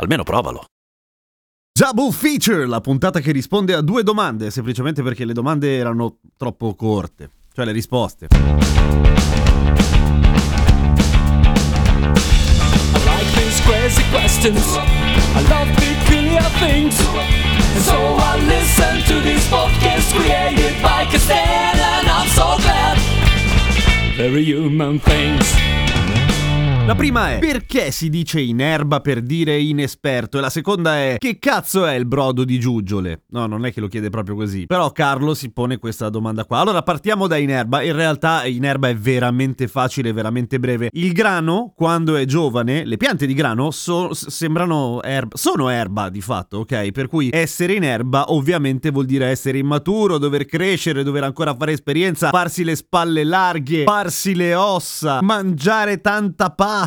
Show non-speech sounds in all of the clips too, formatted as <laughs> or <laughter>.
Almeno provalo. Double Feature, la puntata che risponde a due domande, semplicemente perché le domande erano troppo corte, cioè le risposte. I like these crazy questions. I love peculiar things. And so I listen to these podcasts created by and I'm so glad. Very human things. La prima è perché si dice in erba per dire inesperto e la seconda è che cazzo è il brodo di giuggiole? No, non è che lo chiede proprio così. Però Carlo si pone questa domanda qua. Allora partiamo da in erba. In realtà in erba è veramente facile, veramente breve. Il grano, quando è giovane, le piante di grano so- sembrano erba, sono erba di fatto, ok? Per cui essere in erba ovviamente vuol dire essere immaturo, dover crescere, dover ancora fare esperienza, farsi le spalle larghe, farsi le ossa, mangiare tanta pasta,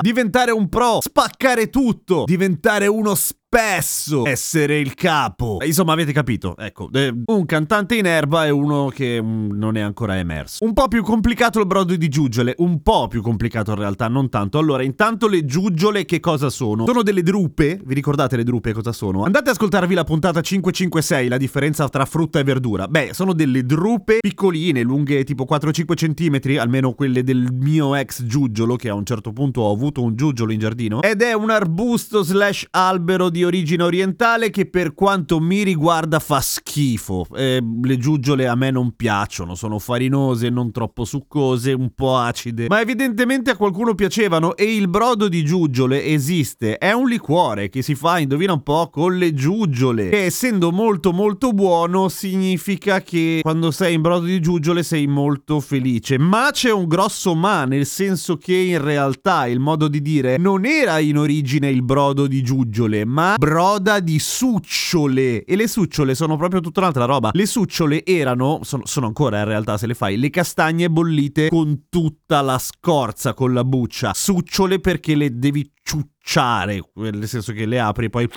diventare un pro, spaccare tutto, diventare uno spesso, essere il capo. Eh, Insomma, avete capito, ecco, un cantante in erba e uno che mm, non è ancora emerso. Un po' più complicato il brodo di giuggiole, un po' più complicato in realtà, non tanto. Allora, intanto le giuggiole che cosa sono? Sono delle drupe, vi ricordate le drupe cosa sono? Andate ad ascoltarvi la puntata 556, la differenza tra frutta e verdura. Beh, sono delle drupe piccoline, lunghe tipo 4-5 cm, almeno quelle del mio ex giuggiolo, che a un certo punto ho avuto un giuggiolo in giardino, ed è un arbusto slash albero di origine orientale che per quanto mi riguarda fa schifo. Eh, le giuggiole a me non piacciono, sono farinose, non troppo succose, un po' acide, ma evidentemente a qualcuno piacevano e il brodo di giuggiole esiste, è un liquore che si fa, indovina un po', con le giuggiole, che essendo molto molto buono significa che quando sei in brodo di giuggiole sei molto felice, ma c'è un grosso ma, nel senso che in realtà il modo di dire non era in origine il brodo di giuggiole, ma broda di succiole. E le succiole sono proprio tutta un'altra roba. Le succiole erano, sono, sono ancora in realtà se le fai, le castagne bollite con tutta la scorza, con la buccia. Succiole perché le devi ciucciare, nel senso che le apri e poi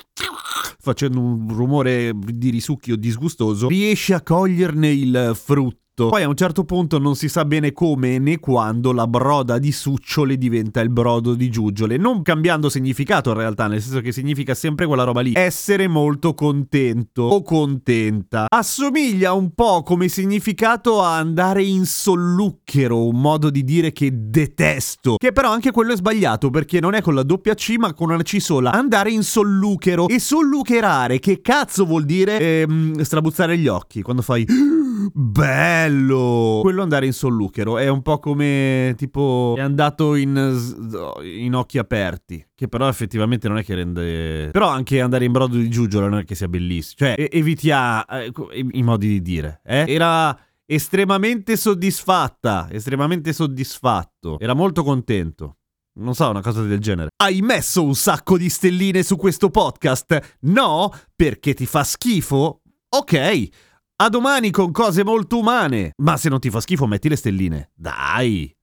facendo un rumore di risucchio disgustoso, riesci a coglierne il frutto. Poi a un certo punto non si sa bene come né quando la broda di succiole diventa il brodo di giuggiole, non cambiando significato in realtà, nel senso che significa sempre quella roba lì, essere molto contento o contenta. Assomiglia un po' come significato a andare in solluchero, un modo di dire che detesto, che però anche quello è sbagliato perché non è con la doppia C ma con una C sola. Andare in solluchero e sollucherare, che cazzo vuol dire? Ehm, strabuzzare gli occhi quando fai <gasps> <laughs> Bello! Quello andare in solluchero è un po' come tipo è andato in, in occhi aperti, che però effettivamente non è che rende... Però anche andare in brodo di giuggiolo non è che sia bellissimo. Cioè, e- evitia eh, i modi di dire. Eh? Era estremamente soddisfatta, estremamente soddisfatto. Era molto contento. Non so, una cosa del genere. Hai messo un sacco di stelline su questo podcast? No? Perché ti fa schifo? Ok. A domani con cose molto umane. Ma se non ti fa schifo, metti le stelline. Dai.